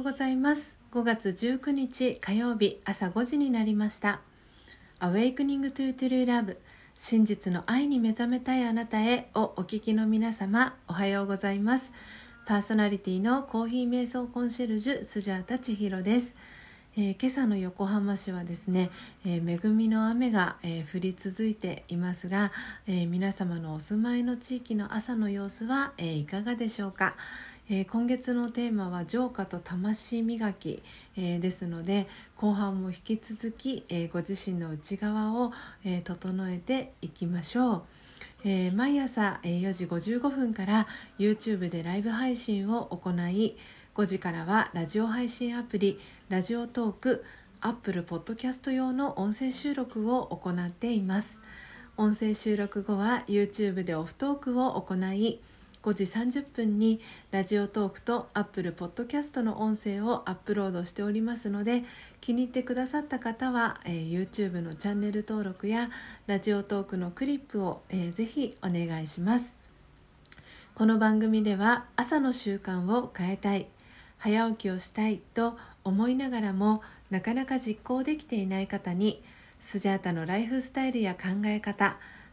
ようございます。5月19日火曜日朝5時になりました「Awakening to True Love 真実の愛に目覚めたいあなたへ」をお聞きの皆様おはようございます。パーソナリティのコーヒー瞑想コンシェルジュスジャータ千尋です。えー、今朝の横浜市はですね、えー、恵みの雨が、えー、降り続いていますが、え皆様のお住まいの地域の朝の様子は、えいかがでしょうか、え今月のテーマは浄化と魂磨き、えですので後半も引き続き、えご自身の内側を、え整えていきましょう。え毎朝、え4時55分から YouTube でライブ配信を行い5時からはラジオ配信アプリラジオトークアップルポッドキャスト用の音声収録を行っています音声収録後は YouTube でオフトークを行い5時30分にラジオトークとアップルポッドキャストの音声をアップロードしておりますので気に入ってくださった方は、えー、YouTube のチャンネル登録やラジオトークのクリップを、えー、ぜひお願いします。この番組では朝の習慣を変えたい早起きをしたいと思いながらもなかなか実行できていない方にスジャータのライフスタイルや考え方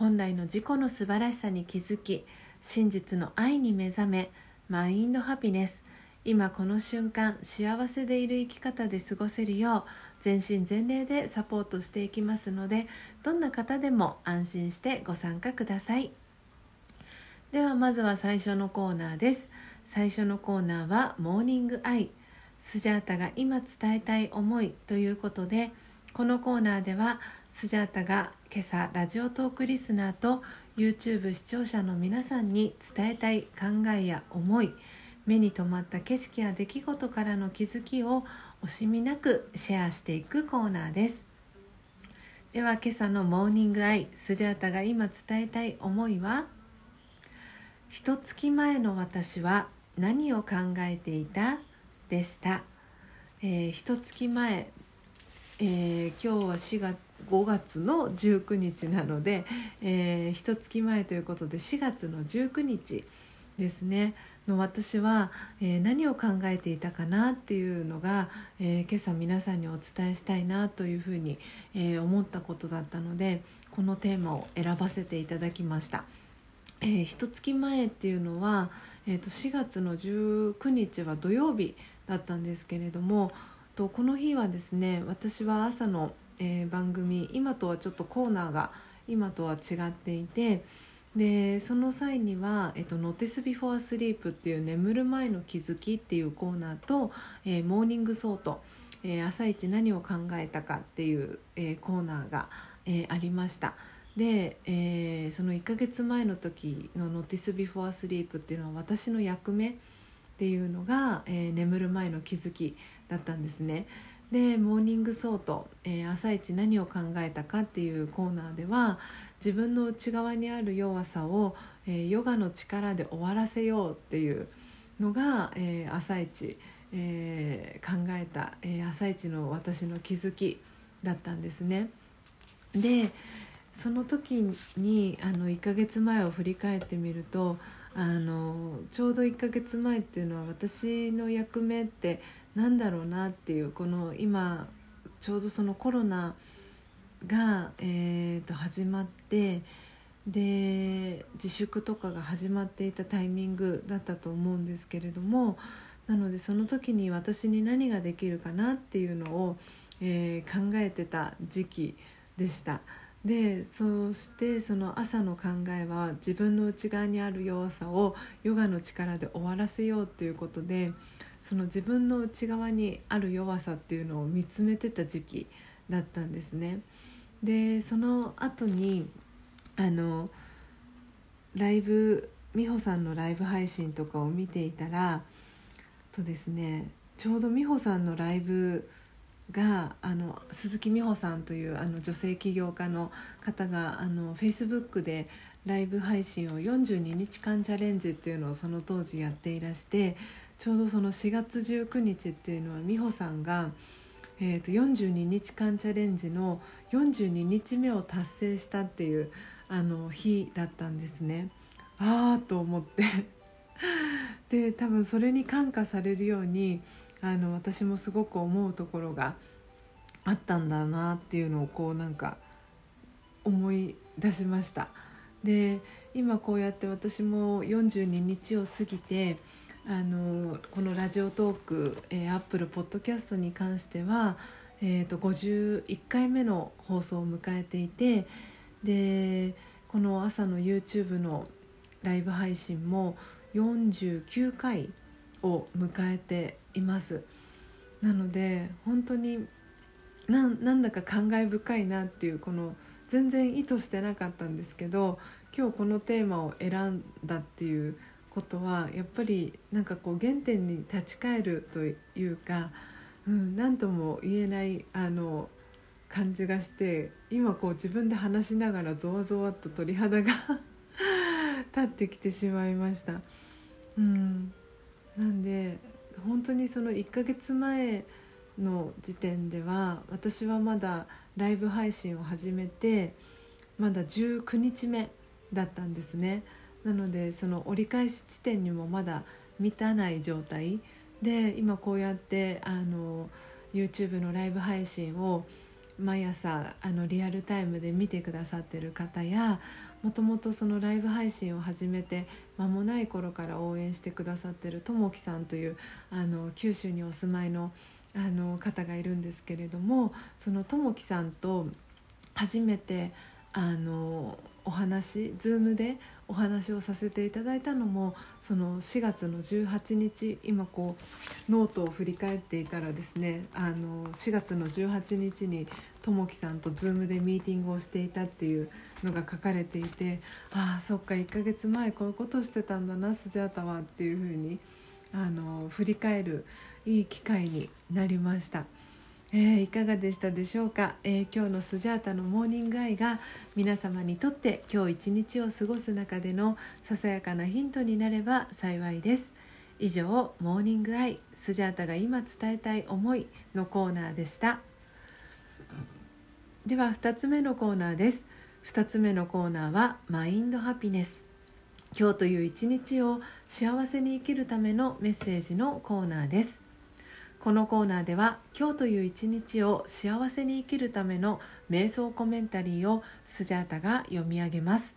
本来の自己の素晴らしさに気づき真実の愛に目覚めマインドハピネス。今この瞬間幸せでいる生き方で過ごせるよう全身全霊でサポートしていきますのでどんな方でも安心してご参加ください。ではまずは最初のコーナーです。最初のコーナーはモーニングアイ。スジャータが今伝えたい思いということでこのコーナーではスジャータが今朝ラジオトークリスナーと YouTube 視聴者の皆さんに伝えたい考えや思い目に留まった景色や出来事からの気づきを惜しみなくシェアしていくコーナーですでは今朝のモーニングアイスジャータが今伝えたい思いは一月前の私は何を考えていた？でした。えー、一月前、えー、今日は4月5月の19日なので、えー、一月前ということで4月の19日ですねの私は、えー、何を考えていたかなっていうのが、えー、今朝皆さんにお伝えしたいなというふうに、えー、思ったことだったのでこのテーマを選ばせていただきました。えー、一月前っていうのは、えー、と4月の19日は土曜日だったんですけれどもとこの日はですね私は朝の、えー、番組今とはちょっとコーナーが今とは違っていてでその際には「えっと、Notice Before Sleep」っていう「眠る前の気づき」っていうコーナーと「えー、 Morning Thought」えー「朝一何を考えたか」っていう、えー、コーナーが、えー、ありました。で、えー、その1ヶ月前の時の「Notice Before Sleep」っていうのは私の役目っていうのが、えー、眠る前の気づきだったんですね。で Morning Thought、えー、朝一何を考えたかっていうコーナーでは自分の内側にある弱さを、えー、ヨガの力で終わらせようっていうのが、えー、朝一、え、考えた、え朝一の私の気づきだったんですね。でその時にあの1ヶ月前を振り返ってみるとあのちょうど1ヶ月前っていうのは私の役目って何だろうなっていうこの今ちょうどそのコロナが、えー、と始まってで自粛とかが始まっていたタイミングだったと思うんですけれどもなのでその時に私に何ができるかなっていうのを、えー、考えてた時期でした。でそしてその朝の考えは自分の内側にある弱さをヨガの力で終わらせようっていうことでその自分の内側にある弱さっていうのを見つめてた時期だったんですね。でその後にあのライブ美穂さんのライブ配信とかを見ていたらとですねちょうど美穂さんのライブがあの鈴木美穂さんというあの女性起業家の方があの Facebook でライブ配信を42日間チャレンジっていうのをその当時やっていらしてちょうどその4月19日っていうのは美穂さんが、えー、と42日間チャレンジの42日目を達成したっていうあの日だったんですね。ああと思ってで多分それに感化されるようにあの私もすごく思うところがあったんだなっていうのをこうなんか思い出しましたで今こうやって私も42日を過ぎてあのこのラジオトーク、えー、アップルポッドキャストに関しては、えーと、51回目の放送を迎えていてでこの朝の YouTube のライブ配信も49回を迎えています。なので本当になんだか感慨深いなっていうこの全然意図してなかったんですけど今日このテーマを選んだっていうことはやっぱりなんかこう原点に立ち返るというか、うん、何とも言えないあの感じがして今こう自分で話しながらゾワゾワっと鳥肌が 立ってきてしまいました。うん、なんで本当にその1ヶ月前の時点では私はまだライブ配信を始めてまだ19日目だったんですねなのでその折り返し地点にもまだ満たない状態。で今こうやってあの YouTube のライブ配信を毎朝あのリアルタイムで見てくださってる方やもともとそのライブ配信を始めて間もない頃から応援してくださってるともきさんというあの九州にお住まいのあの方がいるんですけれどもそのともきさんと初めてあのお話 Zoom でお話をさせていただいたのもその4月の18日今こうノートを振り返っていたらですねあの4月の18日にともきさんと Zoom でミーティングをしていたっていうのが書かれていてああそっか1ヶ月前こういうことしてたんだなスジャータはっていうふうにあの振り返るいい機会になりました。えー、いかがでしたでしょうか、えー、今日のスジャータのモーニングアイが皆様にとって今日一日を過ごす中でのささやかなヒントになれば幸いです。以上モーニングアイスジャータが今伝えたい思いのコーナーでした。では2つ目のコーナーです。2つ目のコーナーはマインドハピネス。今日という一日を幸せに生きるためのメッセージのコーナーです。このコーナーでは今日という一日を幸せに生きるための瞑想コメンタリーをスジャータが読み上げます。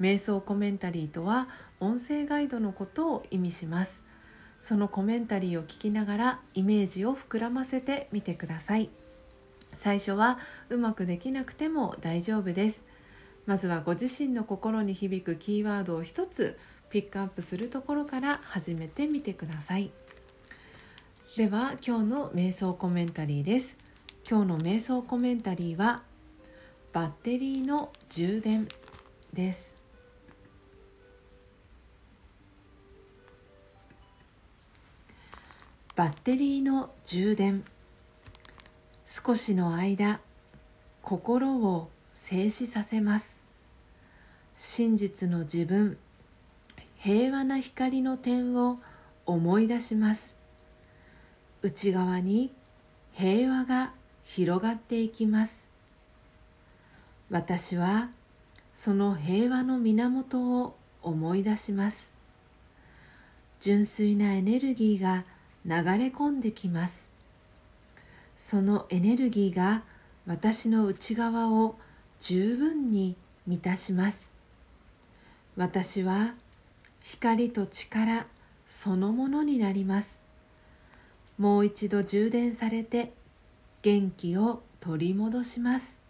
瞑想コメンタリーとは音声ガイドのことを意味します。そのコメンタリーを聞きながらイメージを膨らませてみてください。最初はうまくできなくても大丈夫です。まずはご自身の心に響くキーワードを一つピックアップするところから始めてみてください。では今日の瞑想コメンタリーです。今日の瞑想コメンタリーはバッテリーの充電です。バッテリーの充電。少しの間心を静止させます。真実の自分平和な光の点を思い出します。内側に平和が広がっていきます。私はその平和の源を思い出します。純粋なエネルギーが流れ込んできます。そのエネルギーが私の内側を十分に満たします。私は光と力そのものになります。もう一度充電されて元気を取り戻します。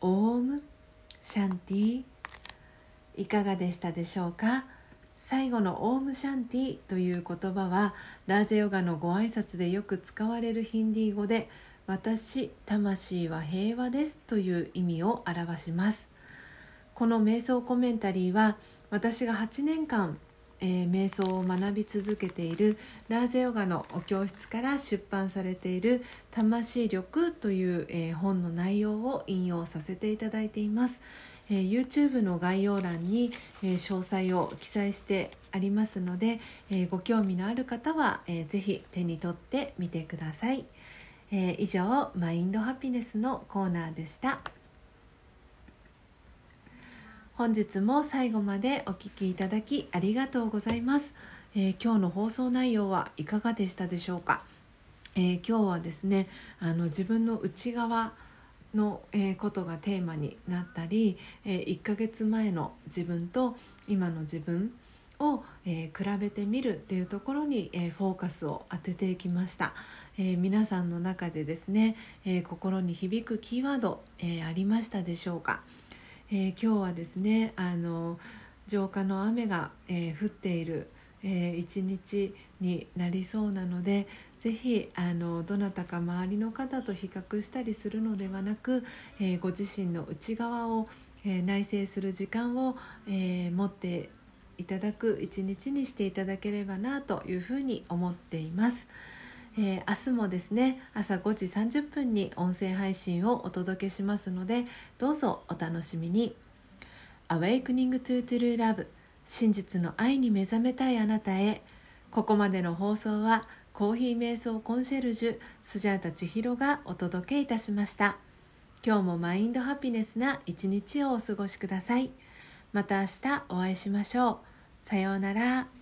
オームシャンティいかがでしたでしょうか？最後のオームシャンティという言葉はラージェヨガのご挨拶でよく使われるヒンディー語で私魂は平和ですという意味を表します。この瞑想コメンタリーは私が8年間えー、瞑想を学び続けているラージェヨガのお教室から出版されている「魂力」という、えー、本の内容を引用させていただいています。えー、YouTube の概要欄に、え、詳細を記載してありますので、え、ご興味のある方は、えー、ぜひ手に取ってみてください、え、以上マインドハピネスのコーナーでした本日も最後までお聴きいただきありがとうございます、えー、今日の放送内容はいかがでしたでしょうか、えー、今日はですねあの自分の内側の、えー、ことがテーマになったり、えー、1ヶ月前の自分と今の自分を、えー、比べてみるっていうところに、えフォーカスを当てていきました、え皆さんの中でですね、え心に響くキーワード、えありましたでしょうか、え今日はですねあの浄化の雨が、え降っている、え一日になりそうなのでぜひあのどなたか周りの方と比較したりするのではなく、え、ご自身の内側を、え、内省する時間を、え、持っていただく一日にしていただければなというふうに思っています。えー、明日もですね朝5時30分に音声配信をお届けしますのでどうぞお楽しみに「Awakening to True Love 真実の愛に目覚めたいあなたへ」ここまでの放送は「コーヒー瞑想コンシェルジュスジャータ千尋がお届けいたしました。今日もマインドハピネスな一日をお過ごしください。また明日お会いしましょう。さようなら。